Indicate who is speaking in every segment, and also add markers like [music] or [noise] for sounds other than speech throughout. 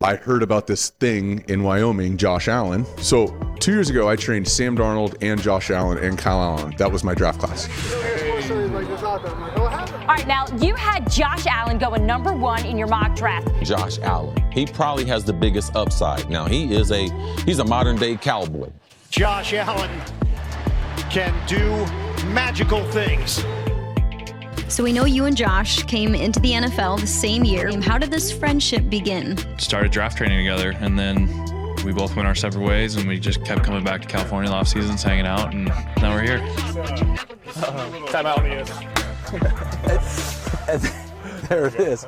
Speaker 1: I heard about this thing in Wyoming, Josh Allen. So two years ago, I trained Sam Darnold and Josh Allen and Kyle Allen. That was my draft class.
Speaker 2: All right, now you had Josh Allen going number one in your mock draft.
Speaker 3: Josh Allen. He probably has the biggest upside. Now he is a he's a modern day cowboy.
Speaker 4: Josh Allen can do magical things.
Speaker 5: So we know you and Josh came into the NFL the same year. How did this friendship begin?
Speaker 6: Started draft training together, and then we both went our separate ways, and we just kept coming back to California off seasons, hanging out, and now we're here. [laughs]
Speaker 7: Time out.
Speaker 8: there it is.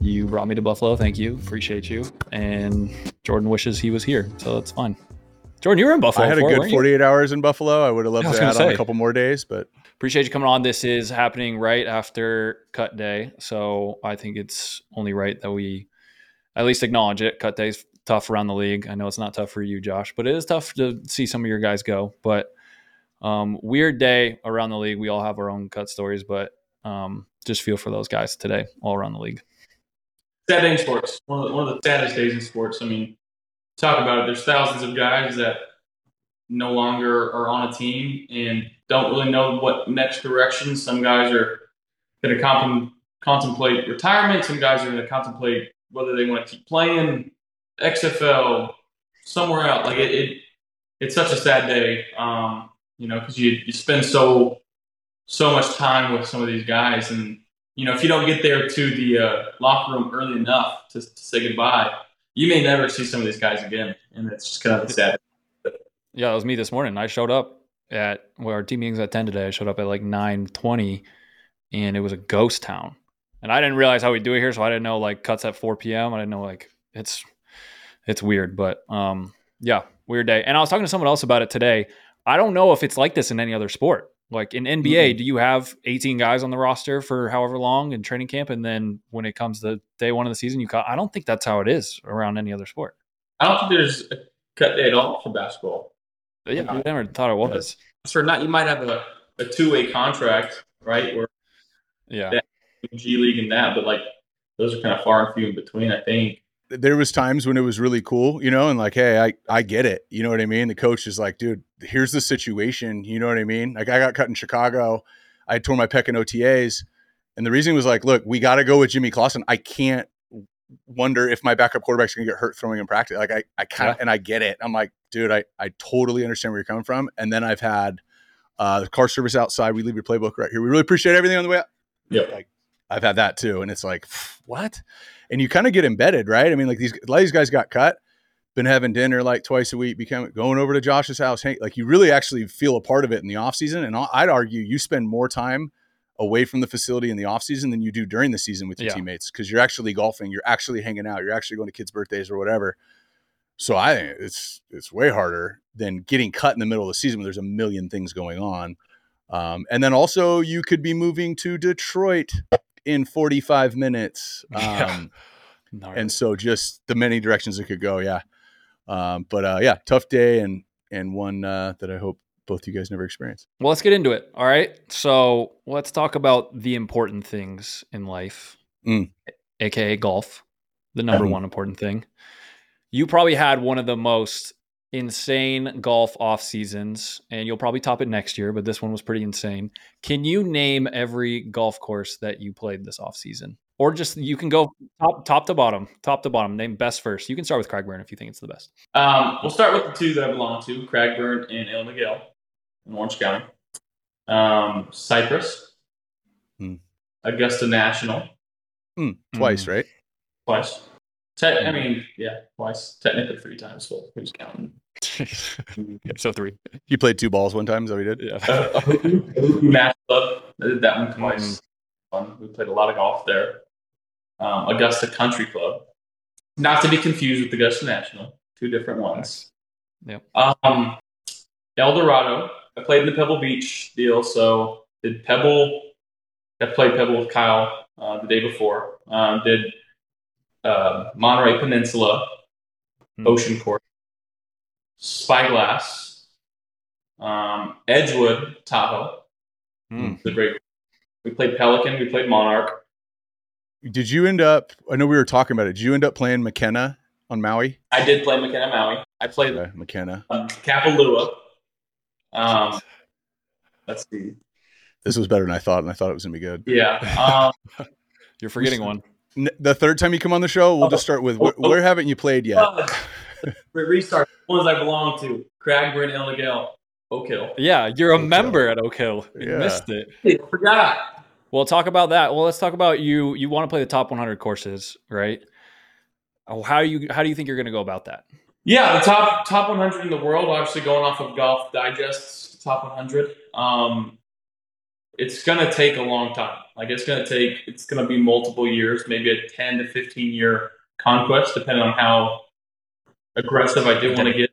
Speaker 6: You brought me to Buffalo. Thank you. Appreciate you. And Jordan wishes he was here, so that's fine. Jordan, you were in Buffalo.
Speaker 1: I had a good 48 hours in Buffalo. I would have loved
Speaker 6: Yeah, I was
Speaker 1: to add
Speaker 6: gonna
Speaker 1: on a couple more days, but
Speaker 6: Appreciate you coming on. This is happening right after cut day, so I think it's only right that we at least acknowledge it. Cut day's tough around the league. I know it's not tough for you, Josh, but it is tough to see some of your guys go. But um, weird day around the league. We all have our own cut stories, but um, just feel for those guys today all around the league.
Speaker 9: sad day in sports. One of the, one of the saddest days in sports. I mean, talk about it. There's thousands of guys that no longer are on a team and don't really know what next direction. Some guys are going to comp- contemplate retirement. Some guys are going to contemplate whether they want to keep playing XFL somewhere out. Like it, it it's such a sad day. Um, you know, because you you spend so so much time with some of these guys and you know, if you don't get there to the uh, locker room early enough to, to say goodbye, you may never see some of these guys again, and it's just kind of sad.
Speaker 6: Yeah, it was me this morning. I showed up at well, our team meeting's at ten today. I showed up at like nine twenty, and it was a ghost town. And I didn't realize how we do it here, so I didn't know like cuts at four p.m. I didn't know like it's it's weird, but um, yeah, weird day. And I was talking to someone else about it today. I don't know if it's like this in any other sport. Like in NBA, mm-hmm. do you have 18 guys on the roster for however long in training camp, and then when it comes to day one of the season, you cut? I don't think that's how it is around any other sport.
Speaker 9: I don't think there's a cut day at all for basketball.
Speaker 6: But yeah, I never thought it was.
Speaker 9: For not, you might have a, a two way contract, right? Or
Speaker 6: Yeah.
Speaker 9: that G League and that, but like those are kind of far and few in between. I think.
Speaker 1: There was times when it was really cool, you know, and like, hey, I I get it, you know what I mean. The coach is like, dude, here's the situation, you know what I mean. Like, I got cut in Chicago, I tore my pec in OTAs, and the reason was like, look, we got to go with Jimmy Clausen. I can't wonder if my backup quarterback's gonna get hurt throwing in practice. Like, I I kind of
Speaker 6: Yeah.
Speaker 1: and I get it. I'm like, dude, I I totally understand where you're coming from. And then I've had uh, the car service outside. We leave your playbook right here. We really appreciate everything on the way out.
Speaker 9: Yeah,
Speaker 1: Like, I've had that too, and it's like, what? And you kind of get embedded, right? I mean, like these a lot of these guys got cut, been having dinner like twice a week, become going over to Josh's house. Hey, like you really actually feel a part of it in the off season. And I'd argue you spend more time away from the facility in the off season than you do during the season with your
Speaker 6: Yeah.
Speaker 1: teammates because you're actually golfing, you're actually hanging out, you're actually going to kids' birthdays or whatever. So I think it's it's way harder than getting cut in the middle of the season when there's a million things going on. Um, and then also you could be moving to Detroit in 45 minutes. [laughs]
Speaker 6: Yeah.
Speaker 1: Um,
Speaker 6: Gnarly.
Speaker 1: and so just the many directions it could go. Yeah. Um, but uh, yeah, tough day and and one uh, that I hope both you guys never experience.
Speaker 6: Well, let's get into it. All right. So let's talk about the important things in life,
Speaker 1: Mm.
Speaker 6: aka golf, the number
Speaker 1: Mhm.
Speaker 6: one important thing. You probably had one of the most insane golf off seasons, and you'll probably top it next year, but this one was pretty insane. Can you name every golf course that you played this off season? Or just you can go top top to bottom, top to bottom. Name best first. You can start with Crag Burn if you think it's the best.
Speaker 9: Um, we'll start with the two that I belong to: Crag Burn and El Niguel in Orange County. Um, Cypress,
Speaker 1: Hmm.
Speaker 9: Augusta National,
Speaker 1: Twice, right?
Speaker 9: twice. Te- I mean, yeah, twice. Technically three times. So who's counting? [laughs]
Speaker 6: so three.
Speaker 1: You played two balls one time. Is that what you did?
Speaker 6: Yeah.
Speaker 9: Uh, Oahu Match Club. I did that one twice. Fun. We played a lot of golf there. Um, Augusta Country Club. Not to be confused with Augusta National. Two different ones.
Speaker 6: Yep.
Speaker 9: Um, El Dorado. I played in the Pebble Beach deal, so did Pebble. I played Pebble with Kyle uh, the day before. Um, did uh, Monterey Peninsula,
Speaker 6: Hmm.
Speaker 9: Ocean Court, Spyglass, um, Edgewood, Tahoe.
Speaker 6: Hmm.
Speaker 9: The great. We played Pelican. We played Monarch.
Speaker 1: Did you end up? I know we were talking about it. Did you end up playing Makena on Maui?
Speaker 9: I did play Makena Maui. I played
Speaker 1: Okay, Makena.
Speaker 9: um, Kapalua. Um, let's see.
Speaker 1: This was better than I thought, and I thought it was gonna be good.
Speaker 9: Yeah. Um, [laughs]
Speaker 6: You're forgetting one.
Speaker 1: The third time you come on the show, we'll just start with wh- where haven't you played yet?
Speaker 9: Re- restart. Ones I belong to: Crag Burn, Illigal, Oak Hill.
Speaker 6: Yeah, you're a member at Oak Hill. You
Speaker 1: Yeah.
Speaker 6: missed it.
Speaker 9: Hey, I forgot.
Speaker 6: Well, talk about that. Well, let's talk about you. You want to play the top 100 courses, right? Oh, How do you how do you think you're going to go about that?
Speaker 9: Yeah, the top top 100 in the world. Obviously, going off of Golf Digest's top 100. Um, it's gonna take a long time. Like it's gonna take. It's gonna be multiple years, maybe a 10 to 15 year conquest, depending on how aggressive I do want to get.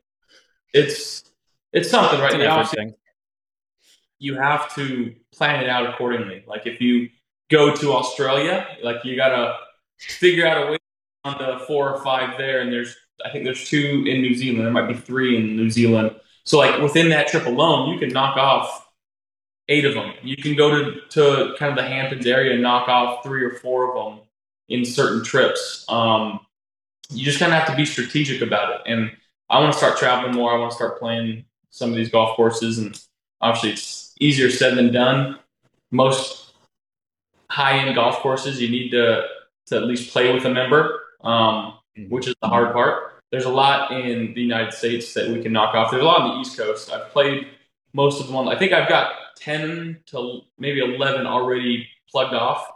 Speaker 9: It's it's something, right? Now,
Speaker 6: effort
Speaker 9: obviously,
Speaker 6: thing.
Speaker 9: you have to plan it out accordingly. Like if you go to Australia, like you gotta figure out a way on the four or five there, and there's I think there's two in New Zealand. There might be three in New Zealand. So like within that trip alone, you can knock off eight of them. You can go to to kind of the Hamptons area and knock off three or four of them in certain trips. Um, you just kind of have to be strategic about it. And I want to start traveling more. I want to start playing some of these golf courses, and obviously it's easier said than done. Most high end golf courses, you need to to at least play with a member, um, which is the hard part. There's a lot in the United States that we can knock off. There's a lot on the East Coast. I've played most of them. On, I think I've got ten to maybe eleven already plugged off.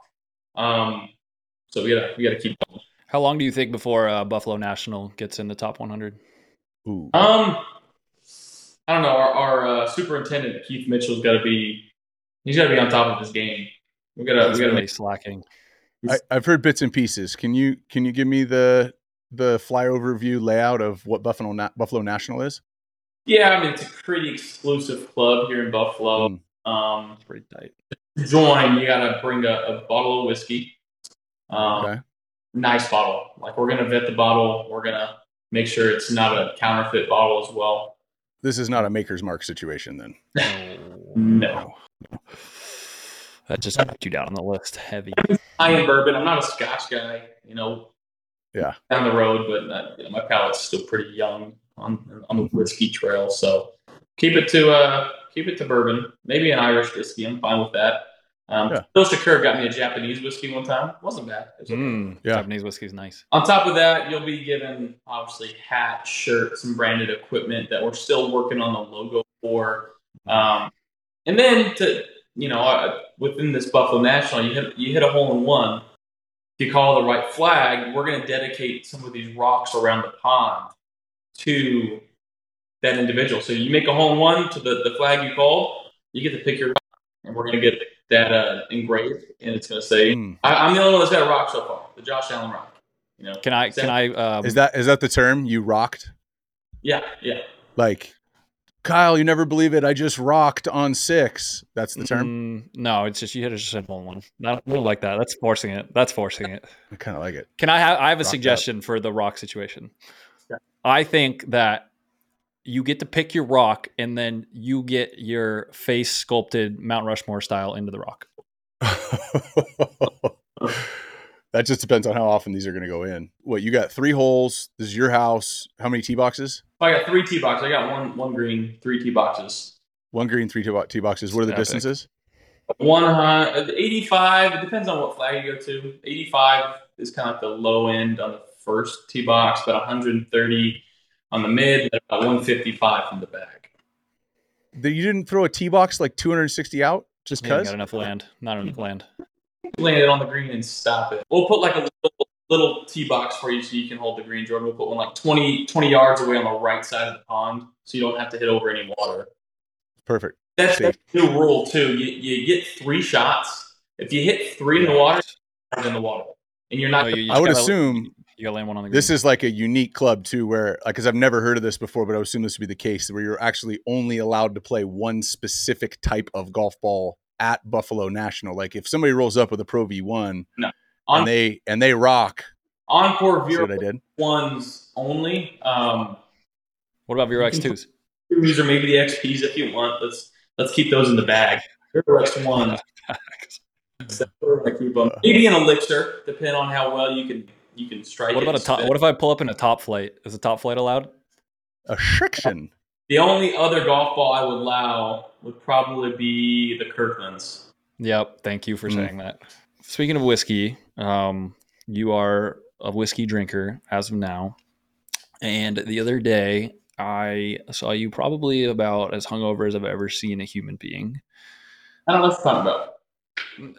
Speaker 9: Um, so we gotta we gotta keep going.
Speaker 6: How long do you think before uh, Buffalo National gets in the top 100?
Speaker 1: Ooh.
Speaker 9: Um, I don't know. Our, our uh, superintendent Keith Mitchell's got to be. He's got to be on top of his game. We gotta.
Speaker 6: He's
Speaker 9: We gotta
Speaker 6: really
Speaker 9: make.
Speaker 6: slacking.
Speaker 1: I, I've heard bits and pieces. Can you can you give me the the flyover view layout of what Buffalo Na- Buffalo National is?
Speaker 9: Yeah, I mean it's a pretty exclusive club here in Buffalo.
Speaker 1: Mm.
Speaker 9: Um,
Speaker 6: It's pretty tight.
Speaker 9: to join, you gotta bring a, a bottle of whiskey. Um,
Speaker 1: Okay.
Speaker 9: Nice bottle. Like we're gonna vet the bottle. We're gonna make sure it's not a counterfeit bottle as well.
Speaker 1: This is not a maker's mark situation then. [laughs]
Speaker 9: No.
Speaker 6: That just put you down on the list heavy.
Speaker 9: I am bourbon. I'm not a Scotch guy. You know.
Speaker 1: Yeah.
Speaker 9: Down the road, but uh, you know, my palate's still pretty young on on the whiskey trail. So keep it to uh keep it to bourbon. Maybe an Irish whiskey. I'm fine with that. Um,
Speaker 1: Yeah.
Speaker 9: Costa Kerr got me a Japanese whiskey one time. wasn't bad. It was okay.
Speaker 6: Mm,
Speaker 1: Yeah.
Speaker 6: Japanese whiskey's nice.
Speaker 9: On top of that, you'll be given obviously hats, shirts, and branded equipment that we're still working on the logo for. Um, and then to you know, uh, within this Buffalo National, you hit you hit a hole in one. If you call the right flag, we're going to dedicate some of these rocks around the pond to that individual. So you make a hole in one to the, the flag you called, you get to pick your rock, and we're going to get that uh, engraved, and it's going to say,
Speaker 1: Mm.
Speaker 9: I, "I'm the only one that's got a rock so far, the Josh Allen rock." You know,
Speaker 6: Can I? Can I? Um,
Speaker 1: Is that is that the term you rocked?
Speaker 9: Yeah, yeah.
Speaker 1: Like Kyle, you never believe it. I just rocked on six. That's the term.
Speaker 6: Mm, no, it's just you hit a simple one. I don't like that. That's forcing it. That's forcing it.
Speaker 1: I kind of like it.
Speaker 6: Can I have? I have a
Speaker 1: Rocked up.
Speaker 6: suggestion for the rock situation.
Speaker 9: Yeah.
Speaker 6: I think that you get to pick your rock, and then you get your face sculpted Mount Rushmore style into the rock. [laughs]
Speaker 1: that just depends on how often these are going to go in. What you got? Three holes. This is your house. How many tee boxes?
Speaker 9: Oh, I got three tee boxes. I got one one green, three tee boxes.
Speaker 1: One green, three tee boxes. What are the
Speaker 6: Epic.
Speaker 1: distances?
Speaker 9: One hundred, 85. It depends on what flag you go to. 85 is kind of like the low end on the first tee box, but 130 on the mid, and about 155 from the back.
Speaker 1: That you didn't throw a tee box like 260 out just
Speaker 6: You ain't
Speaker 1: because?
Speaker 6: got enough land. Not enough land.
Speaker 9: Land it on the green and stop it. We'll put like a little, little tee box for you so you can hold the green, Jordan. We'll put one like 20, 20 yards away on the right side of the pond so you don't have to hit over any water.
Speaker 1: Perfect.
Speaker 9: That's
Speaker 1: Safe.
Speaker 9: the new rule too. You, you get three shots. If you hit three in the water, in the water, and you're
Speaker 6: No,
Speaker 9: not.
Speaker 6: you- you
Speaker 1: I would assume
Speaker 6: you got to land one on the green.
Speaker 1: this is like a unique club too, where like because I've never heard of this before, but I would assume this would be the case where you're actually only allowed to play one specific type of golf ball at Buffalo National. Like if somebody rolls up with a Pro V one
Speaker 9: on,
Speaker 1: and they and they rock,
Speaker 9: Encore
Speaker 1: see what I did?
Speaker 9: ones only. Um,
Speaker 6: what about Vero X twos?
Speaker 9: these are maybe the XPs if you want. Let's let's keep those in the bag. Vero X ones. [laughs] Maybe an elixir, depending on how well you can you can strike.
Speaker 6: What about a top? What if I pull up in a top flight? Is a top flight allowed?
Speaker 1: A friction.
Speaker 9: The only other golf ball I would allow would probably be the Kirklands.
Speaker 6: Yep. Thank you for mm. saying that. Speaking of whiskey, um, you are a whiskey drinker as of now. And the other day, I saw you probably about as hungover as I've ever seen a human being.
Speaker 9: I don't know what you're talking about.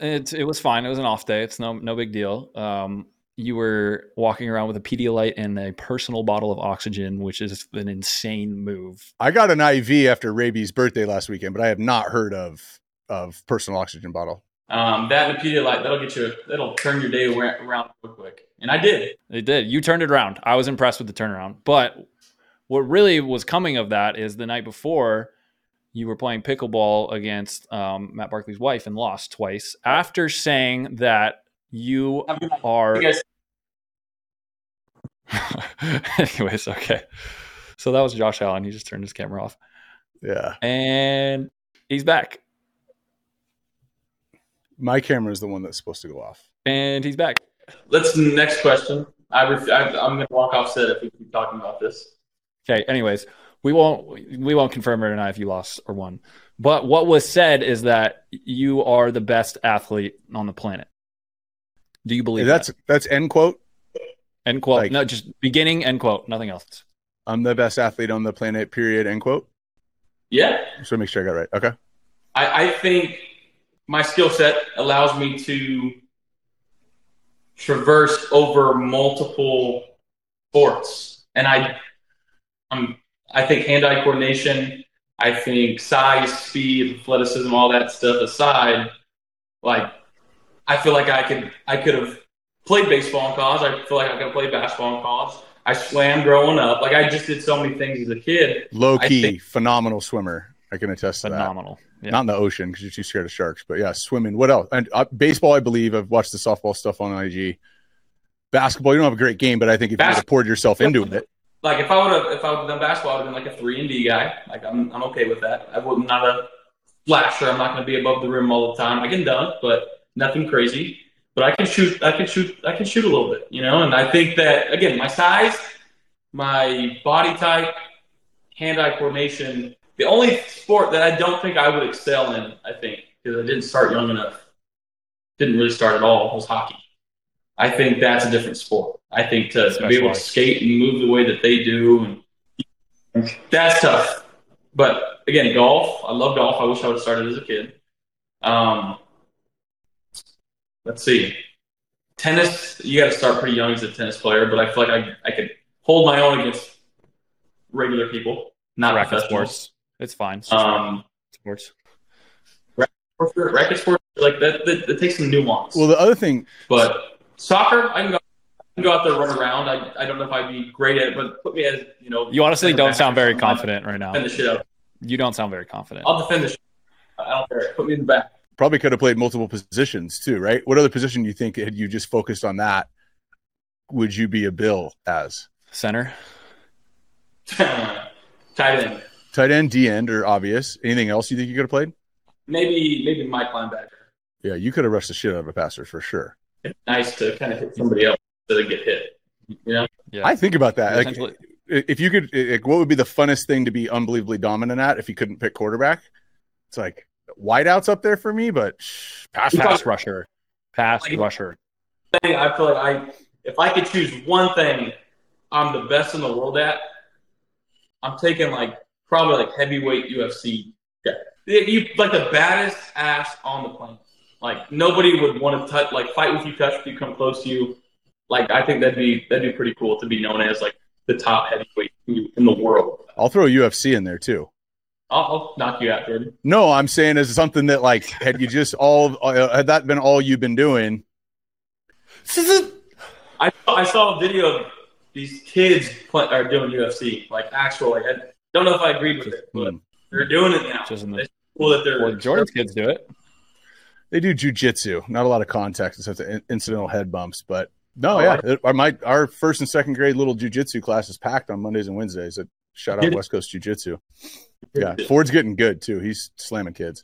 Speaker 6: It, it was fine. It was an off day. It's no no big deal. Um, you were walking around with a Pedialyte and a personal bottle of oxygen, which is an insane move.
Speaker 1: I got an IV after Raby's birthday last weekend, but I have not heard of of personal oxygen bottle.
Speaker 9: Um, that and a Pedialyte that'll get you that'll turn your day around real quick. And I did.
Speaker 6: It did. You turned it around. I was impressed with the turnaround. But what really was coming of that is the night before you were playing pickleball against um, Matt Barkley's wife and lost twice after saying that you are. [laughs] Anyways, okay. So that was Josh Allen. He just turned his camera off.
Speaker 1: Yeah.
Speaker 6: And he's back.
Speaker 1: My camera is the one that's supposed to go off.
Speaker 6: And he's back.
Speaker 9: Let's next question. I ref- I, I'm going to walk off set if we keep talking about this.
Speaker 6: Okay. Anyways, we won't we won't confirm or deny if you lost or won. But what was said is that you are the best athlete on the planet. Do you believe
Speaker 1: that's
Speaker 6: that?
Speaker 1: that's end quote?
Speaker 6: End quote. Like, no, just beginning end quote. Nothing else.
Speaker 1: I'm the best athlete on the planet. Period. End quote.
Speaker 9: Yeah.
Speaker 1: So make sure I got it right. Okay.
Speaker 9: I, I think my skill set allows me to traverse over multiple sports, and I, I'm, I think hand-eye coordination. I think size, speed, athleticism, all that stuff aside, like I feel like I could I could have played baseball in college. I feel like I could have played basketball in college. I swam growing up. Like I just did so many things as a kid.
Speaker 1: Low key, think, phenomenal swimmer. I can attest
Speaker 6: to phenomenal.
Speaker 1: that. Yeah. Not in the ocean because you're too scared of sharks. But yeah, swimming. What else? And uh, baseball, I believe. I've watched the softball stuff on IG. Basketball, you don't have a great game, but I think if Bas- you would have poured yourself into it.
Speaker 9: Like if I would have, if I would have done basketball, I would have been like a three and D guy. Like I'm, I'm okay with that. I would not a flasher. I'm not going to be above the rim all the time. I can dunk, but nothing crazy. But I can shoot. I can shoot. I can shoot a little bit, you know. And I think that again, my size, my body type, hand-eye coordination. The only sport that I don't think I would excel in, I think, because I didn't start young enough, didn't really start at all, was hockey. I think that's a different sport. I think to, to be able to skate and move the way that they do, and that's tough. But again, golf. I love golf. I wish I would have started as a kid. Um, let's see. Tennis, you got to start pretty young as a tennis player, but I feel like I, I could hold my own against regular people, not racket sports.
Speaker 6: It's fine. It's
Speaker 9: um,
Speaker 6: sports.
Speaker 9: Racket, racket sports, like that, that, that, takes some nuance.
Speaker 1: Well, the other thing,
Speaker 9: but soccer, I can go, I can go out there run around. I, I don't know if I'd be great at it, but put me as you know.
Speaker 6: You honestly don't sound very confident right now.
Speaker 9: Defend the shit out.
Speaker 6: You don't sound very confident.
Speaker 9: I'll defend the shit. I don't care. Put me in the back
Speaker 1: probably could have played multiple positions too, right? What other position do you think had you just focused on that? Would you be a Bill as
Speaker 6: center, [laughs]
Speaker 9: tight end,
Speaker 1: tight end, D end, or obvious? Anything else you think you could have played?
Speaker 9: Maybe, maybe Mike linebacker.
Speaker 1: Yeah, you could have rushed the shit out of a passer for sure.
Speaker 9: It's nice to kind of hit somebody else instead of get hit. You know?
Speaker 1: Yeah. I think about that. Like, if you could, like, what would be the funnest thing to be unbelievably dominant at if you couldn't pick quarterback? It's like wideouts up there for me, but
Speaker 6: pass pass rusher, pass like, rusher.
Speaker 9: Thing I feel like I, if I could choose one thing, I'm the best in the world at. I'm taking like probably like heavyweight UFC. Yeah, you like the baddest ass on the planet. Like nobody would want to touch, like fight with you, touch you, come close to you. Like I think that'd be that'd be pretty cool to be known as like the top heavyweight in the world.
Speaker 1: I'll throw UFC in there too.
Speaker 9: I'll, I'll knock you out, Jordan.
Speaker 1: No, I'm saying as something that like had you just all uh, had that been all you've been doing. [laughs]
Speaker 9: I I saw a video of these kids play, are doing UFC like actual. Like, I don't know if I agreed with it, but they're doing it now. Just the, it's cool that they're.
Speaker 6: Well, Jordan's kids do it.
Speaker 1: They do jujitsu. Not a lot of contact except the incidental head bumps, but no, oh, yeah. Our, my our first and second grade little jujitsu class is packed on Mondays and Wednesdays. at Shout out West Coast Jiu Jitsu. Yeah, Ford's getting good too. He's slamming kids.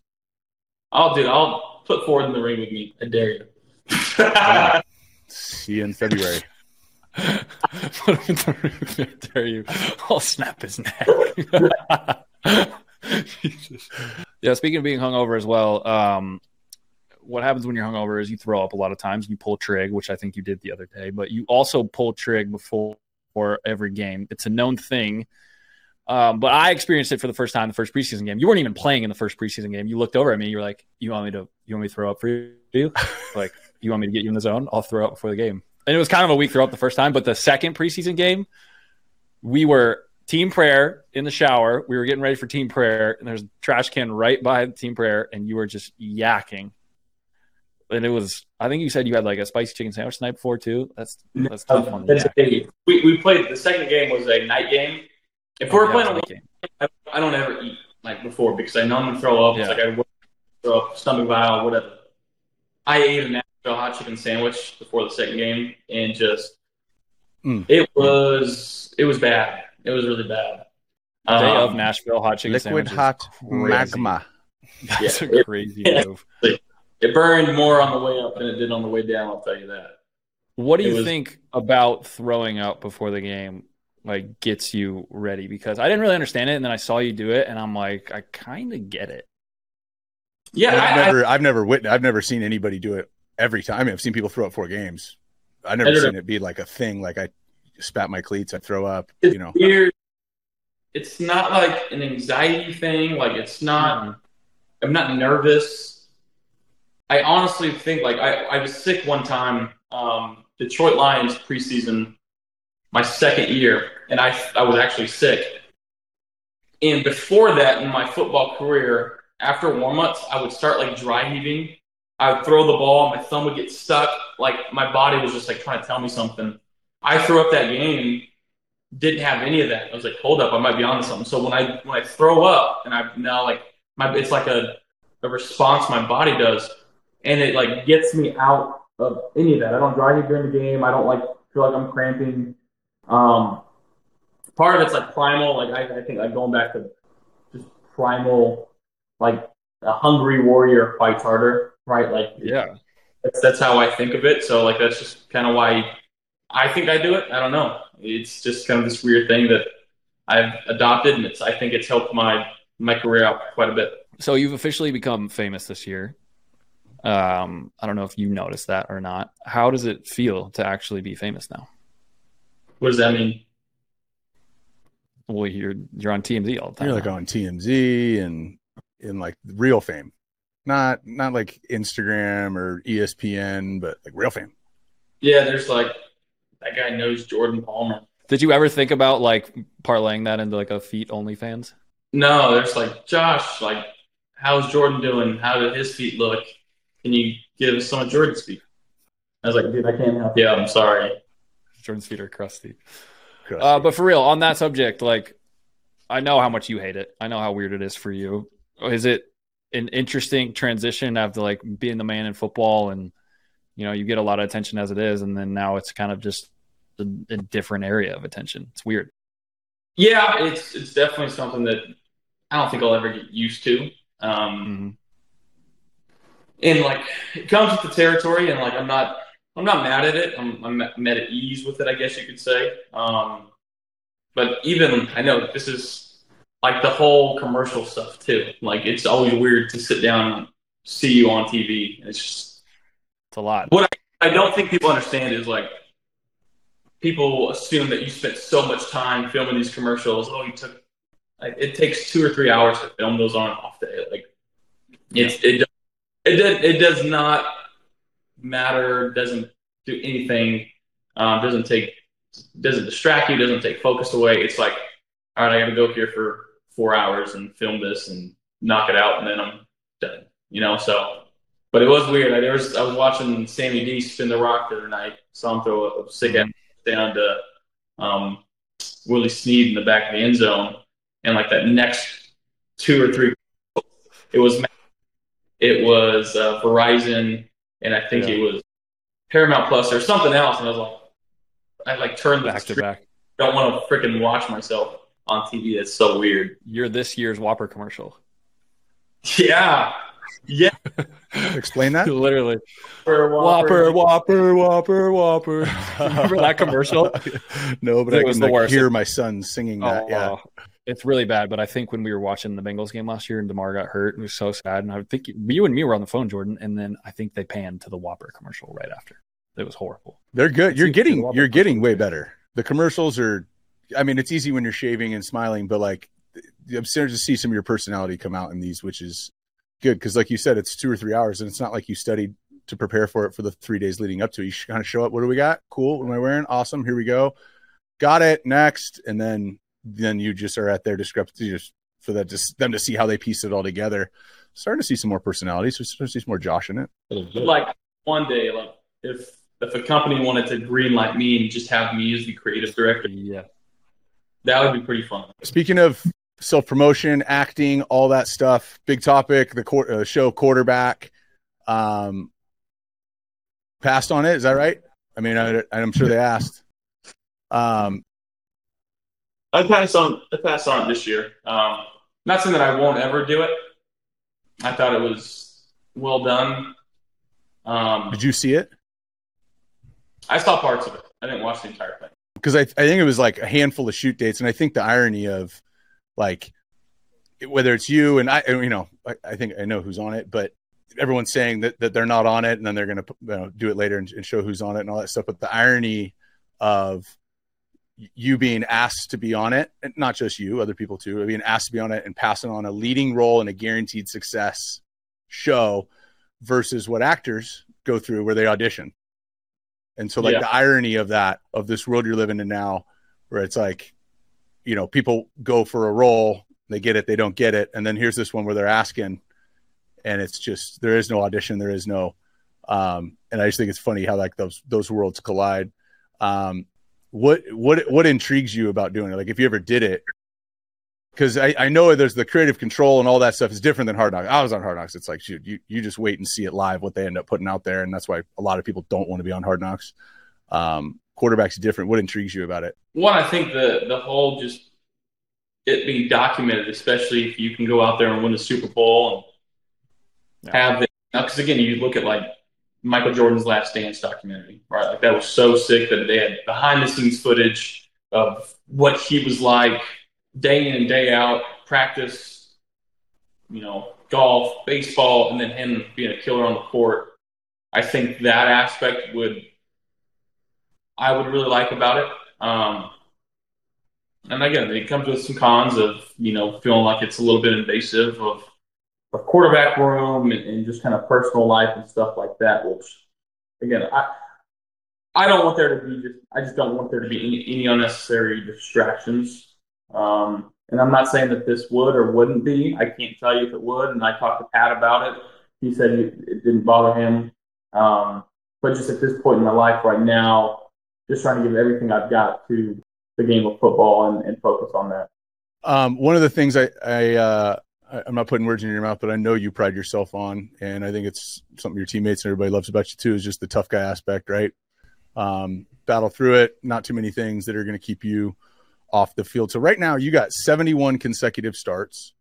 Speaker 9: I'll do. I'll Put Ford in the ring with me. I dare you. [laughs]
Speaker 1: See you in February.
Speaker 6: Put him in the ring. I dare you. I'll snap his neck. Jesus. [laughs] Yeah, speaking of being hungover as well, um, what happens when you're hungover is you throw up a lot of times. You pull trig, which I think you did the other day, but you also pull trig before every game. It's a known thing. Um, but I experienced it for the first time the first preseason game. You weren't even playing in the first preseason game. You looked over at me. You were like, "You want me to? You want me to throw up for you? [laughs] like, you want me to get you in the zone? I'll throw up before the game." And it was kind of a weak throw up the first time, but the second preseason game, we were team prayer in the shower. We were getting ready for team prayer, and there's a trash can right by the team prayer, and you were just yakking. And it was, I think you said you had like a spicy chicken sandwich the night before too. That's that's tough on
Speaker 9: That's a- we, we played the second game was a night game. If
Speaker 6: Oh,
Speaker 9: we're
Speaker 6: yeah,
Speaker 9: playing a
Speaker 6: was
Speaker 9: game, I, I don't ever eat like before because I know I'm gonna throw up. It's like I will throw up, stomach vial, whatever. I ate a Nashville hot chicken sandwich before the second game and just
Speaker 1: Mm.
Speaker 9: it was it was bad. It was really bad.
Speaker 6: Day
Speaker 9: Um,
Speaker 6: of Nashville hot chicken
Speaker 1: Liquid
Speaker 6: sandwich
Speaker 1: hot magma.
Speaker 6: That's
Speaker 9: Yeah.
Speaker 6: a crazy [laughs] move.
Speaker 9: It burned more on the way up than it did on the way down. I'll tell you that.
Speaker 6: What do
Speaker 9: It
Speaker 6: you
Speaker 9: was-
Speaker 6: think about throwing up before the game? Like gets you ready because I didn't really understand it, and then I saw you do it, and I'm like, I kind of get it.
Speaker 9: Yeah,
Speaker 1: I've
Speaker 9: I, I,
Speaker 1: never, I've never witnessed, I've never seen anybody do it every time. I mean, I've seen people throw up four games. I've never seen it be like a thing. Like I spat my cleats, I throw up.
Speaker 9: it's
Speaker 1: You know,
Speaker 9: weird. It's not like an anxiety thing. Like it's not. I'm not nervous. I honestly think like I, I was sick one time. Um, Detroit Lions preseason, my second year, and I I was actually sick. And before that, in my football career, after warmups, I would start like dry heaving. I would throw the ball, my thumb would get stuck. Like my body was just like trying to tell me something. I threw up that game, didn't have any of that. I was like, hold up, I might be onto something. So when I when I throw up, and I now like my it's like a a response my body does, and it like gets me out of any of that. I don't dry heave during the game. I don't like feel like I'm cramping. Um, part of it's like primal. Like I, I think like going back to just primal, like a hungry warrior fights harder, right? Like
Speaker 6: Yeah,
Speaker 9: that's that's how I think of it. So like that's just kind of why I think I do it. I don't know. It's just kind of this weird thing that I've adopted, and it's I think it's helped my my career out quite a bit.
Speaker 6: So you've officially become famous this year. Um, I don't know if you noticed that or not. How does it feel to actually be famous now?
Speaker 9: What does that mean?
Speaker 6: Well, you're you're on TMZ all the time.
Speaker 1: you're like on TMZ and in like real fame, not not like Instagram or ESPN, but like real fame.
Speaker 9: Yeah, there's like that guy knows Jordan Palmer.
Speaker 6: Did you ever think about like parlaying that into like a feet OnlyFans?
Speaker 9: No, there's like Josh. Like, how's Jordan doing? How did his feet look? Can you give us some of Jordan's feet? I was like, dude, I can't help you. out. I'm sorry.
Speaker 6: Jordan's feet are crusty.
Speaker 1: Crusty.
Speaker 6: Uh, but for real, on that subject, like, I know how much you hate it. I know how weird it is for you. Is it an interesting transition after like being the man in football and you know you get a lot of attention as it is, and then now it's kind of just a, a different area of attention. It's weird.
Speaker 9: Yeah, it's it's definitely something that I don't think I'll ever get used to. Um,
Speaker 6: Mhm.
Speaker 9: and like it comes with the territory, and like I'm not I'm not mad at it. I'm I'm, I'm at ease with it, I guess you could say. Um, but even I know this is like the whole commercial stuff too. Like it's always weird to sit down and see you on TV. It's just
Speaker 6: It's a lot.
Speaker 9: What I don't think people understand is like people assume that you spent so much time filming these commercials. Oh, you took like it takes two or three hours to film those on an off day. Like it's it it it does not matter. Doesn't do anything. Um, doesn't take doesn't distract you. Doesn't take focus away. It's like all right, I got to go here for four hours and film this and knock it out, and then I'm done. You know, so. But it was weird. I, there was, I was watching Sammy D spin the rock the other night. Saw him throw a, sick ass down to um, Willie Snead in the back of the end zone, and like that next two or three, it was it was uh, Verizon, and I think
Speaker 6: Yeah.
Speaker 9: it was Paramount Plus or something else. And I was like, I like turned the
Speaker 6: Back to back.
Speaker 9: Don't want to freaking watch myself on TV. That's so weird.
Speaker 6: You're this year's Whopper commercial.
Speaker 9: Yeah, Yeah. [laughs]
Speaker 1: Explain that.
Speaker 6: Literally.
Speaker 9: Whopper,
Speaker 6: Whopper, Whopper, Whopper. [laughs] Remember that commercial?
Speaker 1: no, but
Speaker 6: It
Speaker 1: I
Speaker 6: was
Speaker 1: can
Speaker 6: the
Speaker 1: like,
Speaker 6: worst.
Speaker 1: hear my son singing that.
Speaker 6: Oh,
Speaker 1: yeah.
Speaker 6: wow. It's really bad, but I think when we were watching the Bengals game last year and Damar got hurt, it was so sad. And I think you and me were on the phone, Jordan, and then I think they panned to the Whopper commercial right after. It was horrible.
Speaker 1: They're good. You're
Speaker 6: seems to be
Speaker 1: getting you're getting way better. The commercials are I mean, it's easy when you're shaving and smiling, but like I'm starting to see some of your personality come out in these, which is good because like you said, it's two or three hours and it's not like you studied to prepare for it for the three days leading up to it. You kind of show up, what do we got? Cool. What am I wearing? Awesome. Here we go. Got it. Next. And then then you just are at their discrepancy just for that just them to see how they piece it all together. Starting to see some more personalities. So starting to see some more Josh in it.
Speaker 9: like one day, like if if a company wanted to green like me and just have me as the creative director,
Speaker 6: Yeah.
Speaker 9: that would be pretty fun.
Speaker 1: Speaking of self promotion, acting, all that stuff, big topic. The court, uh, show quarterback um, passed on it. Is that right? I mean, I, I'm sure they asked. Um,
Speaker 9: I passed on. I passed on it this year. Um, not saying that I won't ever do it. I thought it was well done. Um,
Speaker 1: did you see it?
Speaker 9: I saw parts of it. I didn't watch the entire thing.
Speaker 1: Because I, I think it was like a handful of shoot dates, and I think the irony of like whether it's you and I, you know, I, I think I know who's on it, but everyone's saying that, that they're not on it, and then they're going to you know, do it later and, and show who's on it and all that stuff. But the irony of you being asked to be on it, and not just you, other people too, being asked to be on it and passing on a leading role in a guaranteed success show versus what actors go through where they audition. And so, like
Speaker 9: Yeah.
Speaker 1: the irony of that, of this world you're living in now, where it's like, you know, people go for a role, they get it, they don't get it, and then here's this one where they're asking, and it's just there is no audition, there is no, um, and I just think it's funny how like those those worlds collide. Um, what what what intrigues you about doing it? Like if you ever did it, because I, I know there's the creative control and all that stuff is different than Hard Knocks. I was on Hard Knocks. It's like shoot, you you just wait and see it live what they end up putting out there, and that's why a lot of people don't want to be on Hard Knocks. Um, quarterback's different. What intrigues you about it?
Speaker 9: One, I think the the whole just it being documented, especially if you can go out there and win the Super Bowl and have the because again, you look at like Michael Jordan's Last Dance documentary, right? Like that was so sick that they had behind the scenes footage of what he was like day in and day out, practice, you know, golf, baseball, and then him being a killer on the court. I think that aspect would I would really like about it. Um, and again, it comes with some cons of you know feeling like it's a little bit invasive of a quarterback room and, and just kind of personal life and stuff like that. Which again, I I don't want there to be just I just don't want there to be any, any unnecessary distractions. Um, and I'm not saying that this would or wouldn't be. I can't tell you if it would. And I talked to Pat about it. He said it, didn't bother him. Um, but just at this point in my life right now, just trying to give everything I've got to the game of football and, and focus on that.
Speaker 1: Um, one of the things I, I, uh, I'm not putting words in your mouth, but I know you pride yourself on, and I think it's something your teammates and everybody loves about you too, is just the tough guy aspect, right? Um, battle through it. Not too many things that are going to keep you off the field. So right now you got 71 consecutive starts.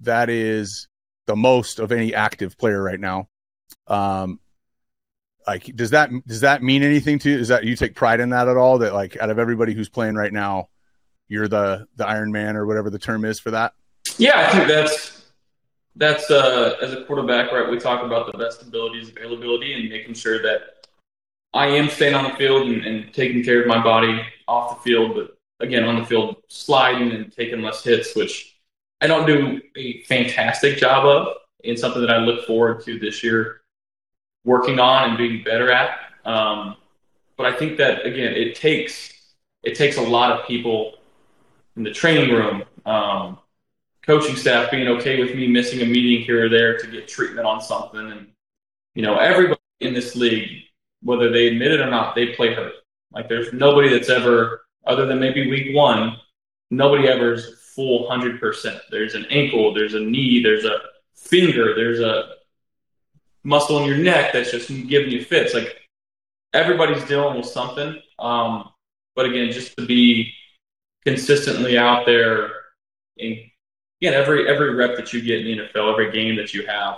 Speaker 1: That is the most of any active player right now. Um, like, does that does that mean anything to you? Is that you take pride in that at all? That like out of everybody who's playing right now, you're the the Iron Man or whatever the term is for that.
Speaker 9: Yeah, I think that's that's uh, as a quarterback, right? We talk about the best abilities, availability, and making sure that I am staying on the field and, and taking care of my body off the field, but again on the field, sliding and taking less hits, which I don't do a fantastic job of, and something that I look forward to this year working on and being better at. Um, but I think that again, it takes it takes a lot of people in the training room, um, coaching staff being okay with me missing a meeting here or there to get treatment on something, and you know everybody in this league, whether they admit it or not, they play hurt. Like there's nobody that's ever, other than maybe week one, nobody ever is full hundred percent. There's an ankle, there's a knee, there's a finger, there's a muscle in your neck that's just giving you fits. Like everybody's dealing with something. Um, but again, just to be consistently out there and again, every every rep that you get in the NFL, every game that you have,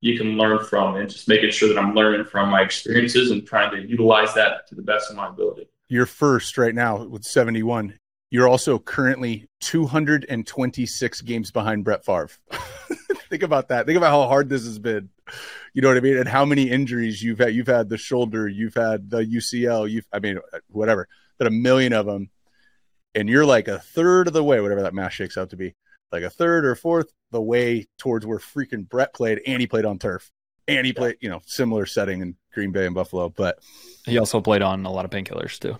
Speaker 9: you can learn from, and just making sure that I'm learning from my experiences and trying to utilize that to the best of my ability.
Speaker 1: You're first right now with 71. You're also currently 226 games behind Brett Favre. [laughs] Think about that. Think about how hard this has been. You know what I mean? And how many injuries you've had. You've had the shoulder, you've had the UCL, you've, I mean, whatever, but a million of them. And you're like a third of the way, whatever that math shakes out to be, like a third or fourth the way towards where freaking Brett played. And he played on turf. And he played, you know, similar setting in Green Bay and Buffalo. But
Speaker 6: he also played on a lot of painkillers too.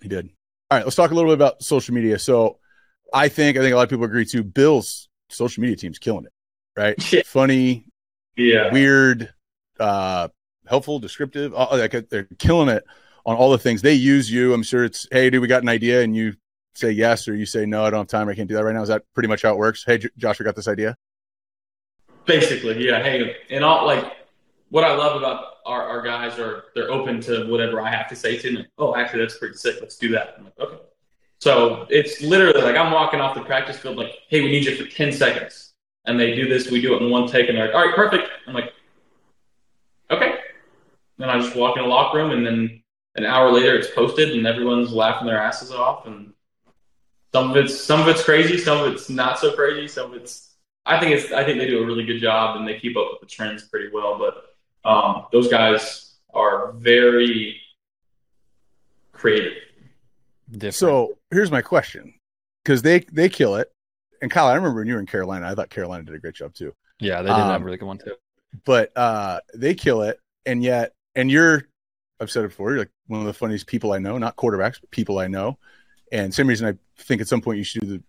Speaker 1: He did. All right, let's talk a little bit about social media. So I think I think a lot of people agree too. Bill's social media team's killing it right? [laughs]
Speaker 9: Yeah.
Speaker 1: Funny,
Speaker 9: Yeah.
Speaker 1: weird, uh, helpful, descriptive. All, like they're killing it on all the things they use. You, I'm sure it's hey, dude, we got an idea, and you say yes or you say no. I don't have time. I can't do that right now. Is that pretty much how it works? Hey, J- Josh, I got this idea.
Speaker 9: Basically, yeah. Hey, and all like what I love about our, our guys are they're open to whatever I have to say to them. Oh, actually, that's pretty sick. Let's do that. I'm like, okay. So it's literally like I'm walking off the practice field, like, hey, we need you for 10 seconds. And they do this, we do it in one take, and they're like, all right, perfect. I'm like, okay. Then I just walk in the locker room, and then an hour later, it's posted, and everyone's laughing their asses off. And some of it's some of it's crazy, some of it's not so crazy, some of it's I think it's I think they do a really good job, and they keep up with the trends pretty well. But um, those guys are very creative.
Speaker 6: Different.
Speaker 1: So here's my question, because they they kill it. And Kyle, I remember when you were in Carolina, I thought Carolina did a great job too.
Speaker 6: yeah, they did have
Speaker 1: um,
Speaker 6: a really good one too.
Speaker 1: But uh, they kill it, and yet, and you're, I've said it before, you're like one of the funniest people I know, not quarterbacks, but people I know. And same reason I think at some point you should do the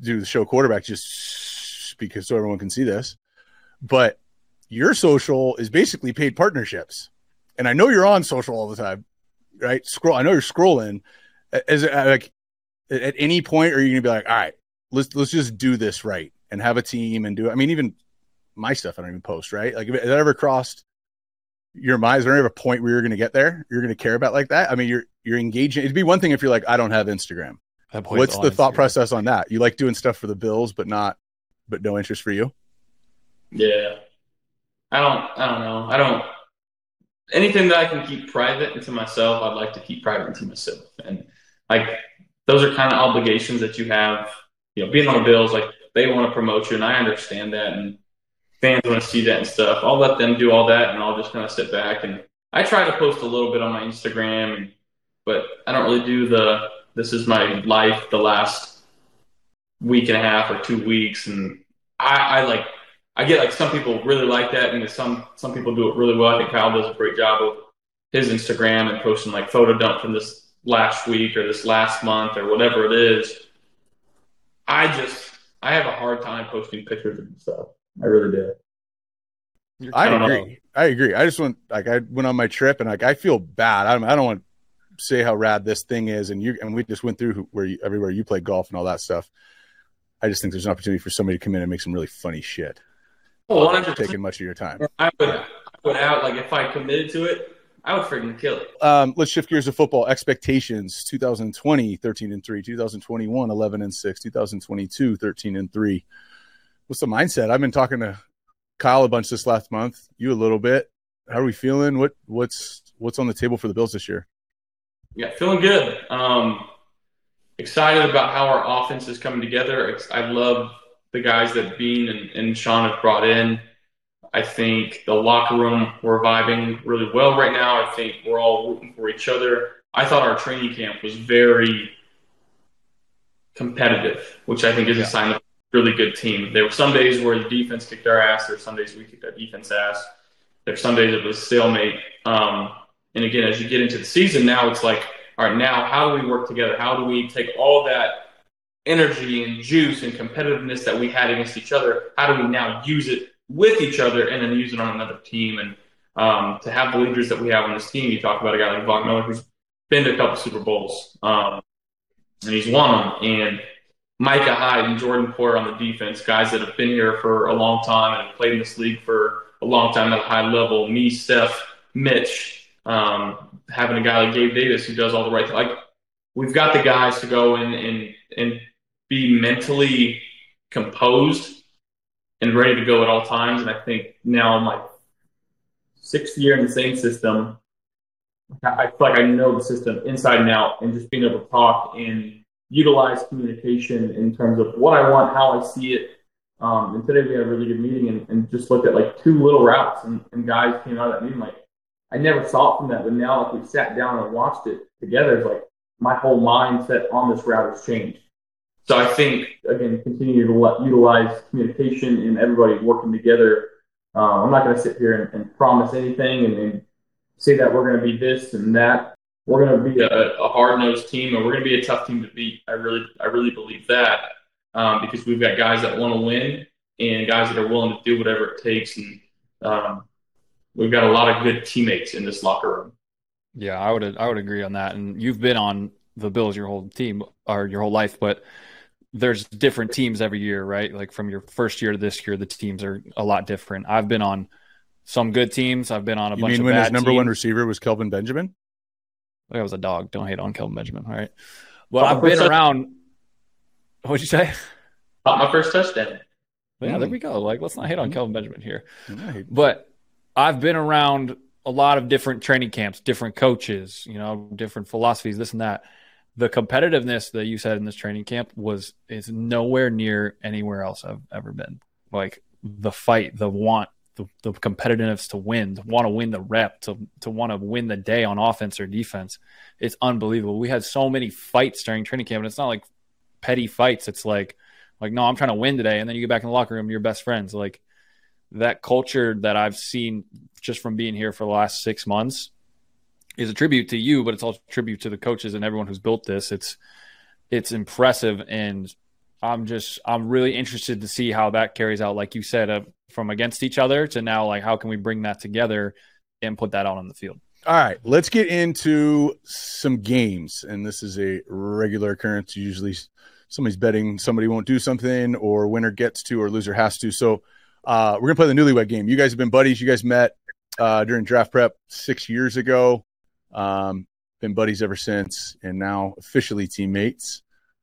Speaker 1: do the show quarterback just because so everyone can see this. But your social is basically paid partnerships, and I know you're on social all the time, right? Scroll. I know you're scrolling. Is it uh, like at any point are you gonna be like, all right, let's let's just do this right and have a team and do it? I mean, even my stuff I don't even post, right? Like, if that ever crossed your mind, is there ever a point where you're going to get there? You're going to care about like that? I mean, you're you're engaging. It'd be one thing if you're like, I don't have Instagram. What's
Speaker 6: on
Speaker 1: the thought
Speaker 6: Instagram.
Speaker 1: process on that? You like doing stuff for the Bills, but not, but no interest for you.
Speaker 9: Yeah. I don't I don't know. I don't anything that I can keep private to myself, I'd like to keep private to myself. And like those are kind of obligations that you have, you know, being on the Bills, like they want to promote you and I understand that and fans want to see that and stuff. I'll let them do all that and I'll just kind of sit back and I try to post a little bit on my Instagram and but I don't really do the this is my life the last week and a half or two weeks and I, I like I get like some people really like that, and some some people do it really well. I think Kyle does a great job of his Instagram and posting like photo dump from this last week or this last month or whatever it is. I just I have a hard time posting pictures and stuff. I really do.
Speaker 1: I
Speaker 9: I don't know.
Speaker 1: agree. I agree. I just went like I went on my trip and like I feel bad. I don't, I don't want to say how rad this thing is, and you and we just went through where you, everywhere you play golf and all that stuff. I just think there's an opportunity for somebody to come in and make some really funny shit,
Speaker 9: Well, 100%.
Speaker 1: taking much of your time.
Speaker 9: I would I would out like if I committed to it, I would freaking kill it.
Speaker 1: Um, let's shift gears to football expectations. 2020, 13 and 3, 2021, 11 and 6, 2022, 13 and 3. What's the mindset? I've been talking to Kyle a bunch this last month, you a little bit. How are we feeling? What what's what's on the table for the Bills this year?
Speaker 9: Yeah, feeling good. Um, excited about how our offense is coming together. I love the guys that Beane and, and Sean have brought in. I think the locker room we're vibing really well right now. I think we're all rooting for each other. I thought our training camp was very competitive, which I think is
Speaker 1: Yeah.
Speaker 9: a sign of really good team. There were some days where the defense kicked our ass. There were some days we kicked our defense ass. There were some days it was stalemate. Um, and again, as you get into the season, now it's like, all right, now how do we work together? How do we take all that energy and juice and competitiveness that we had against each other? How do we now use it with each other and then use it on another team? And um, to have the leaders that we have on this team, you talk about a guy like Von Miller who's been to a couple Super Bowls um, and he's won them. And Micah Hyde and Jordan Poyer on the defense, guys that have been here for a long time and played in this league for a long time at a high level. Me, Steph, Mitch, um, having a guy like Gabe Davis who does all the right things. Like we've got the guys to go in and and be mentally composed and ready to go at all times. And I think now in my sixth year in the same system, I feel like I know the system inside and out, and just being able to talk and utilize communication in terms of what I want, how I see it. Um, and today we had a really good meeting and, and just looked at like two little routes, and, and guys came out of that meeting like, I never saw it from that, but now if we sat down and watched it together, it's like my whole mindset on this route has changed. So I think again, continue to let, utilize communication and everybody working together. Uh, I'm not going to sit here and, and promise anything and, and, say that we're going to be this and that. We're going to be a, a hard nosed team, and we're going to be a tough team to beat. I really, I really believe that um, because we've got guys that want to win and guys that are willing to do whatever it takes, and um, we've got a lot of good teammates in this locker room.
Speaker 6: Yeah, I would I would agree on that. And you've been on the Bills your whole team or your whole life, but there's different teams every year, right? Like from your first year to this year, the teams are a lot different. I've been on some good teams. I've been on a
Speaker 1: You
Speaker 6: bunch
Speaker 1: mean
Speaker 6: of
Speaker 1: when
Speaker 6: bad
Speaker 1: his number
Speaker 6: teams.
Speaker 1: one receiver was Kelvin Benjamin?
Speaker 6: That was a dog. Don't hate on Kelvin Benjamin. All right. Well, I've been
Speaker 9: first
Speaker 6: around. What'd you say?
Speaker 9: Caught my first touchdown.
Speaker 6: Yeah, there
Speaker 1: Mm.
Speaker 6: we go. Like, let's not hate on
Speaker 1: Mm.
Speaker 6: Kelvin Benjamin here.
Speaker 1: Yeah,
Speaker 6: But I've been around a lot of different training camps, different coaches, you know, different philosophies, this and that. The competitiveness that you said in this training camp was is nowhere near anywhere else I've ever been. Like the fight, the want, the, the competitiveness to win, to want to win the rep, to to want to win the day on offense or defense. It's unbelievable. We had so many fights during training camp, and it's not like petty fights. It's like like no, I'm trying to win today, and then you get back in the locker room, you're best friends. Like that culture that I've seen just from being here for the last six months is a tribute to you, but it's also a tribute to the coaches and everyone who's built this. It's it's impressive, and I'm just I'm really interested to see how that carries out. Like you said, uh, from against each other to now, like how can we bring that together and put that out on the field?
Speaker 1: All right, let's get into some games. And this is a regular occurrence. Usually somebody's betting somebody won't do something, or winner gets to, or loser has to. So uh, we're to play the newlywed game. You guys have been buddies. You guys met uh, during draft prep six years ago. Um, been buddies ever since, and now officially teammates.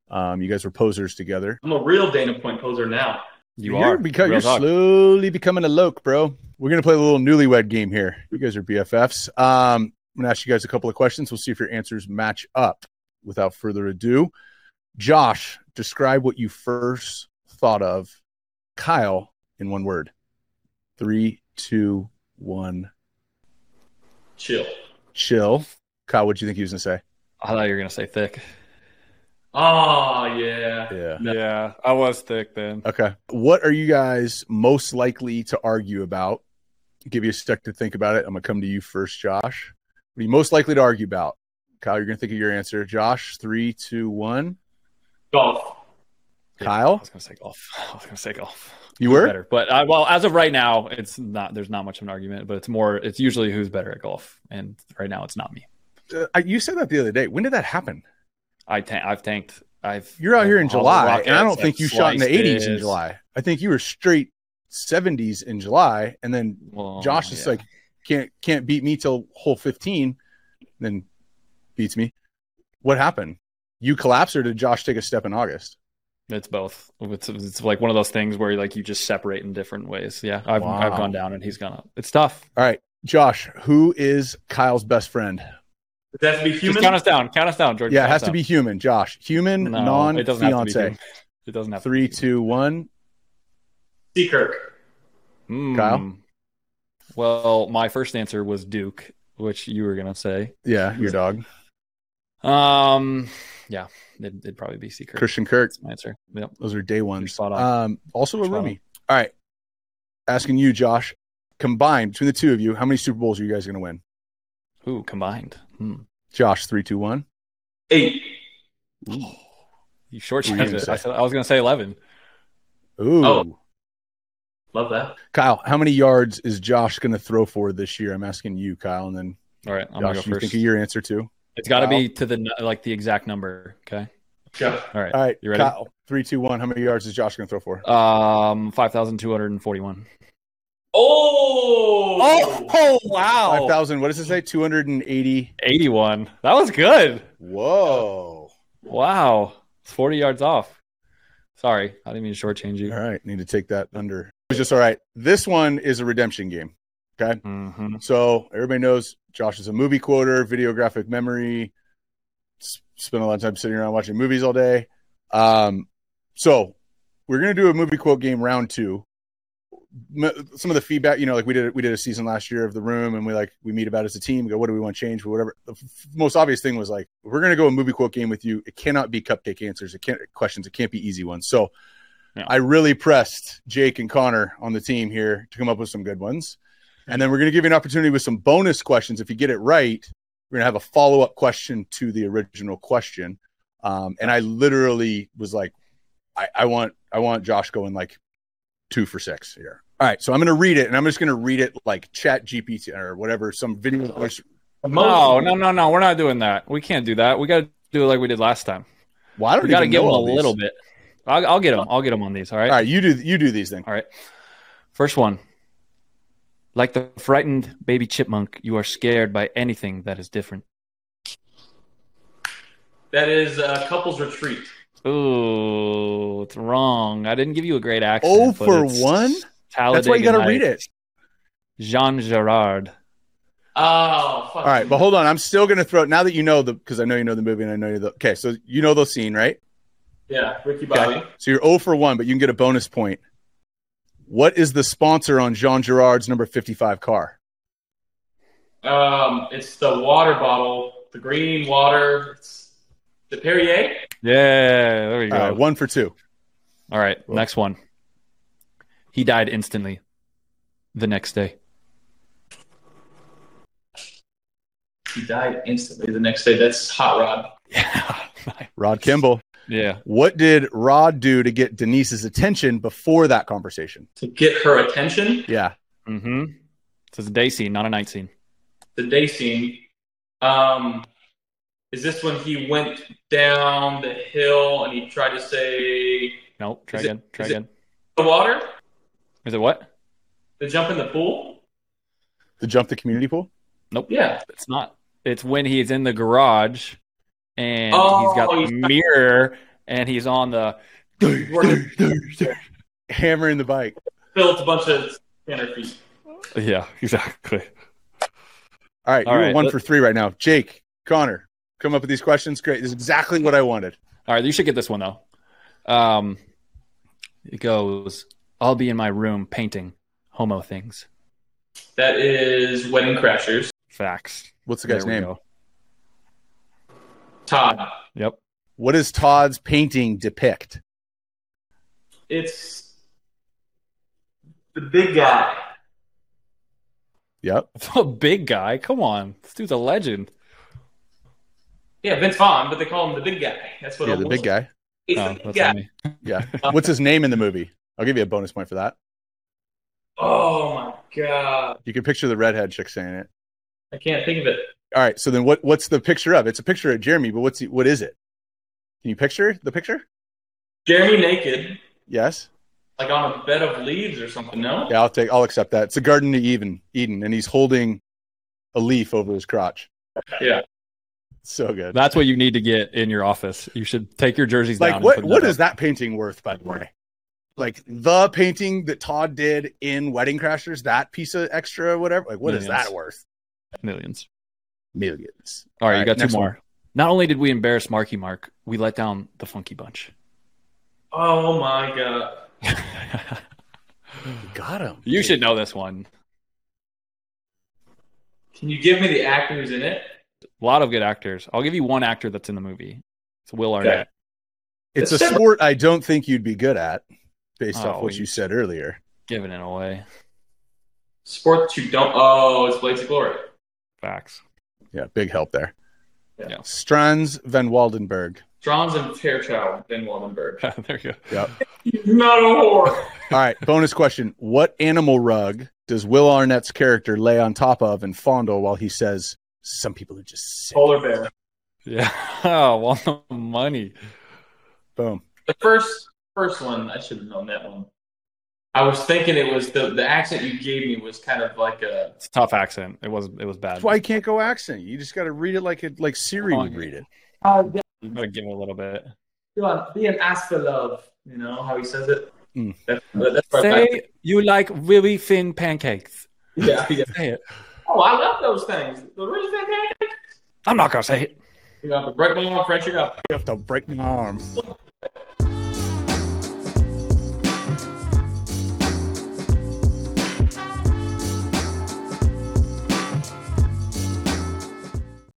Speaker 1: Um, you guys were posers together.
Speaker 9: I'm a real Dana Point poser now.
Speaker 6: You
Speaker 1: you're
Speaker 6: are
Speaker 1: because you're
Speaker 6: talk.
Speaker 1: slowly becoming a loke, bro. We're gonna play a little newlywed game here. You guys are BFFs. Um, I'm gonna ask you guys a couple of questions. We'll see if your answers match up. Without further ado, Josh, describe what you first thought of Kyle in one word. Three, two, one.
Speaker 9: Chill.
Speaker 1: Chill. Kyle, what do you think he was gonna say?
Speaker 6: I thought you were gonna say thick.
Speaker 9: Oh yeah.
Speaker 1: Yeah.
Speaker 6: Yeah, I was thick then.
Speaker 1: Okay. What are you guys most likely to argue about? Give you a sec to think about it. I'm gonna come to you first, Josh. What are you most likely to argue about? Kyle, you're gonna think of your answer. Josh, three, two, one.
Speaker 9: Golf.
Speaker 1: Kyle?
Speaker 6: I was gonna say golf. [laughs] I was gonna say golf.
Speaker 1: you
Speaker 6: Who's
Speaker 1: were
Speaker 6: better, but uh, well, as of right now, it's not. There's not much of an argument, but it's more. It's usually who's better at golf, and right now, it's not me.
Speaker 1: Uh, you said that the other day. When did that happen?
Speaker 6: I ta- I've tanked. I've
Speaker 1: You're out here in
Speaker 6: I've
Speaker 1: July, and I don't think you shot in the
Speaker 6: sliced
Speaker 1: 80s in. July. I think you were straight 70s in July, and then
Speaker 6: Well,
Speaker 1: Josh is
Speaker 6: yeah.
Speaker 1: like can't can't beat me till hole 15, then beats me. What happened? You collapsed, or did Josh take a step in August?
Speaker 6: It's both. It's, it's like one of those things where like you just separate in different ways. Yeah, I've I've gone down and he's gone up. It's tough.
Speaker 1: All right, Josh, who is Kyle's best friend?
Speaker 9: Does that have to be
Speaker 6: Just
Speaker 9: human?
Speaker 6: count us down. Count us down, Jordan.
Speaker 1: Yeah, it has to
Speaker 6: down.
Speaker 1: be human. Josh, human,
Speaker 6: No,
Speaker 1: non
Speaker 6: it doesn't have to be
Speaker 1: fiance.
Speaker 6: human. It doesn't have
Speaker 1: Three,
Speaker 6: to be
Speaker 1: two, one.
Speaker 9: C-Kirk.
Speaker 6: Hmm.
Speaker 1: Kyle?
Speaker 6: Well, my first answer was Duke, which you were gonna say.
Speaker 1: Yeah, your dog,
Speaker 6: Um, yeah, it'd, it'd probably be Secret.
Speaker 1: Christian Kirk.
Speaker 6: That's my answer. Yep.
Speaker 1: Those are day ones.
Speaker 6: spot on.
Speaker 1: Um, also a
Speaker 6: Spot
Speaker 1: roomie. All right, asking you, Josh. Combined between the two of you, how many Super Bowls are you guys going to win?
Speaker 6: Ooh, combined. Hmm.
Speaker 1: Josh, three, two, one.
Speaker 9: Eight.
Speaker 6: You
Speaker 1: What were you
Speaker 6: shortchanged it. I, said, I was gonna say eleven.
Speaker 1: Ooh.
Speaker 9: Oh. Love that.
Speaker 1: Kyle, how many yards is Josh going to throw for this year? I'm asking you, Kyle, and then
Speaker 6: All right, I'm gonna
Speaker 1: Josh,
Speaker 6: go
Speaker 1: you
Speaker 6: first.
Speaker 1: think of your answer too.
Speaker 6: It's got to be to the like the exact number. Okay.
Speaker 9: Go.
Speaker 6: All right.
Speaker 1: All right,
Speaker 6: You ready?
Speaker 1: Kyle, three, two, one. How many yards is Josh going to throw for?
Speaker 6: Um, five thousand two hundred and forty-one.
Speaker 9: Oh.
Speaker 6: oh oh wow!
Speaker 1: Five thousand. What does it say? Two hundred and eighty.
Speaker 6: 81. That was good.
Speaker 1: Whoa.
Speaker 6: Wow. It's 40 yards off. Sorry, I didn't mean to shortchange you.
Speaker 1: All right, need to take that under It was just all right. This one is a redemption game. Okay.
Speaker 6: Mm-hmm.
Speaker 1: So everybody knows Josh is a movie quoter, videographic memory. s- Spend a lot of time sitting around watching movies all day. Um, so we're gonna do a movie quote game round two. Some of the feedback, you know, like we did, we did a season last year of the room, and we like we meet about as a team. Go, what do we want to change? Whatever. The f- most obvious thing was like, we're gonna go a movie quote game with you. It cannot be cupcake answers. It can't questions. It can't be easy ones. So
Speaker 6: Yeah.
Speaker 1: I really pressed Jake and Connor on the team here to come up with some good ones. And then we're going to give you an opportunity with some bonus questions. If you get it right, we're going to have a follow up question to the original question. Um, and I literally was like, I, I want, I want Josh going like two for six here. All right. So I'm going to read it and I'm just going to read it like chat GPT or whatever, some video. Oh. voice-
Speaker 6: No, no, no, no. We're not doing that. We can't do that. We got to do it like we did last time.
Speaker 1: Why well, don't
Speaker 6: We got to give them a
Speaker 1: these.
Speaker 6: little bit. I'll, I'll get them. I'll get them on these. All right.
Speaker 1: All right. You do, you do these then.
Speaker 6: All right. First one. Like the frightened baby chipmunk, you are scared by anything that is different.
Speaker 9: That is a couples retreat.
Speaker 6: Ooh, it's wrong. I didn't give you a great accent.
Speaker 1: Oh for
Speaker 6: it's
Speaker 1: one? That's why you got to read it.
Speaker 6: Jean Girard.
Speaker 9: Oh, fuck.
Speaker 1: All right, but hold on. I'm still going to throw it now that you know the because I know you know the movie and I know you the okay. So you know the scene, right?
Speaker 9: Yeah, Ricky
Speaker 1: Okay.
Speaker 9: Bobby.
Speaker 1: So you're 0 for one, but you can get a bonus point. What is the sponsor on Jean Girard's number 55 car?
Speaker 9: Um, it's the water bottle, the green water. It's the Perrier.
Speaker 6: Yeah, there we go.
Speaker 1: All right, one for two.
Speaker 6: All right, next one. He died instantly the next day.
Speaker 9: He died instantly the next day. That's Hot Rod.
Speaker 6: Yeah. [laughs]
Speaker 1: Rod Kimble.
Speaker 6: yeah.
Speaker 1: What did Rod do to get Denise's attention before that conversation?
Speaker 9: To get her attention,
Speaker 1: Yeah.
Speaker 6: Mm-hmm. This is a day scene, not a night scene.
Speaker 9: the day scene. Um, is this when he went down the hill and he tried to say
Speaker 6: Nope. Try
Speaker 9: Is it-
Speaker 6: again. Try again.
Speaker 9: the water?
Speaker 6: Is it what?
Speaker 9: The jump in the pool?
Speaker 1: The jump the community pool?
Speaker 6: Nope.
Speaker 9: Yeah.
Speaker 6: It's not. It's when he's in the garage and
Speaker 9: Oh,
Speaker 6: he's got the
Speaker 9: he's-
Speaker 6: mirror and he's on the. [laughs]
Speaker 1: Hammering the bike.
Speaker 9: Built a bunch of standard feet.
Speaker 6: Yeah, exactly.
Speaker 1: All right,
Speaker 6: All
Speaker 1: you're
Speaker 6: right,
Speaker 1: one
Speaker 6: let-
Speaker 1: for three right now. Jake, Connor, come up with these questions. Great. This is exactly what I wanted.
Speaker 6: All right, you should get this one though. Um, it goes. I'll be in my room painting homo things.
Speaker 9: That is Wedding Crashers.
Speaker 6: Facts.
Speaker 1: What's the guy's name?
Speaker 6: go.
Speaker 9: Todd.
Speaker 6: Yep.
Speaker 1: What does Todd's painting depict?
Speaker 9: It's the big guy.
Speaker 1: Yep. [laughs]
Speaker 6: The big guy. Come on, this dude's a legend.
Speaker 9: Yeah, Vince Vaughn, but they call him the big guy. That's what
Speaker 1: Yeah,
Speaker 9: it
Speaker 1: the big guy.
Speaker 9: He's
Speaker 6: Oh,
Speaker 9: the big guy.
Speaker 1: Yeah. [laughs] What's his name in the movie? I'll give you a bonus point for that.
Speaker 9: Oh my god.
Speaker 1: You can picture the redhead chick saying it.
Speaker 9: I can't think of it.
Speaker 1: All right. So then, what what's the picture of? It's a picture of Jeremy, but what's what is it? Can you picture the picture?
Speaker 9: Jeremy naked,
Speaker 1: Yes.
Speaker 9: like on a bed of leaves or something, no?
Speaker 1: Yeah, I'll take. I'll accept that. It's a garden of Eden, Eden, and he's holding a leaf over his crotch.
Speaker 9: Yeah.
Speaker 1: So good.
Speaker 6: That's what you need to get in your office. You should take your jerseys down.
Speaker 1: like
Speaker 6: and
Speaker 1: what
Speaker 6: put
Speaker 1: what
Speaker 6: that
Speaker 1: is
Speaker 6: up.
Speaker 1: that painting worth by the way like the painting that todd did in wedding crashers that piece of extra whatever like what is
Speaker 6: Millions.
Speaker 1: that worth
Speaker 6: Millions.
Speaker 1: millions
Speaker 6: All right, you got two more.
Speaker 1: one.
Speaker 6: Not only did we embarrass Marky Mark, we let down the Funky Bunch.
Speaker 9: Oh my god. [laughs]
Speaker 1: got him
Speaker 6: you should know this one.
Speaker 9: Can you give me the actors in it?
Speaker 6: A lot of good actors. I'll give you one actor that's in the movie. It's Will Arnett.
Speaker 1: it's a
Speaker 9: It's similar-
Speaker 1: sport i don't think you'd be good at based off
Speaker 6: Oh,
Speaker 1: what you
Speaker 6: you-
Speaker 1: said earlier
Speaker 6: Giving it away.
Speaker 9: Sport that you don't. Oh, it's Blades of Glory.
Speaker 6: Facts.
Speaker 1: yeah big help there
Speaker 6: Yeah.
Speaker 1: stranz van waldenberg
Speaker 9: Stranz and Fairchild, Van Waldenberg. [laughs]
Speaker 6: there you go.
Speaker 1: yep
Speaker 9: He's not a whore. [laughs]
Speaker 1: all right bonus question what animal rug does will arnett's character lay on top of and fondle while he says some people are just sick
Speaker 9: Polar bear.
Speaker 6: Yeah. [laughs] Oh, want the money.
Speaker 1: boom
Speaker 9: The first first one, I should have known that one. I was thinking it was the the accent you gave me was kind of like a
Speaker 6: It's a tough accent. It was it was bad.
Speaker 1: That's why you can't go accent. You just got to read it like it like Siri would read it.
Speaker 6: You gotta give it a little bit.
Speaker 9: be an ass for love. You know how he says it.
Speaker 1: Mm.
Speaker 9: That's That's.
Speaker 6: Say you like really thin pancakes.
Speaker 9: Yeah, [laughs] yeah.
Speaker 6: Say it.
Speaker 9: Oh, I love those things. The really thin pancakes.
Speaker 6: I'm not gonna say it.
Speaker 9: You have to break my arm, French it up.
Speaker 1: You have to break my arm. [laughs]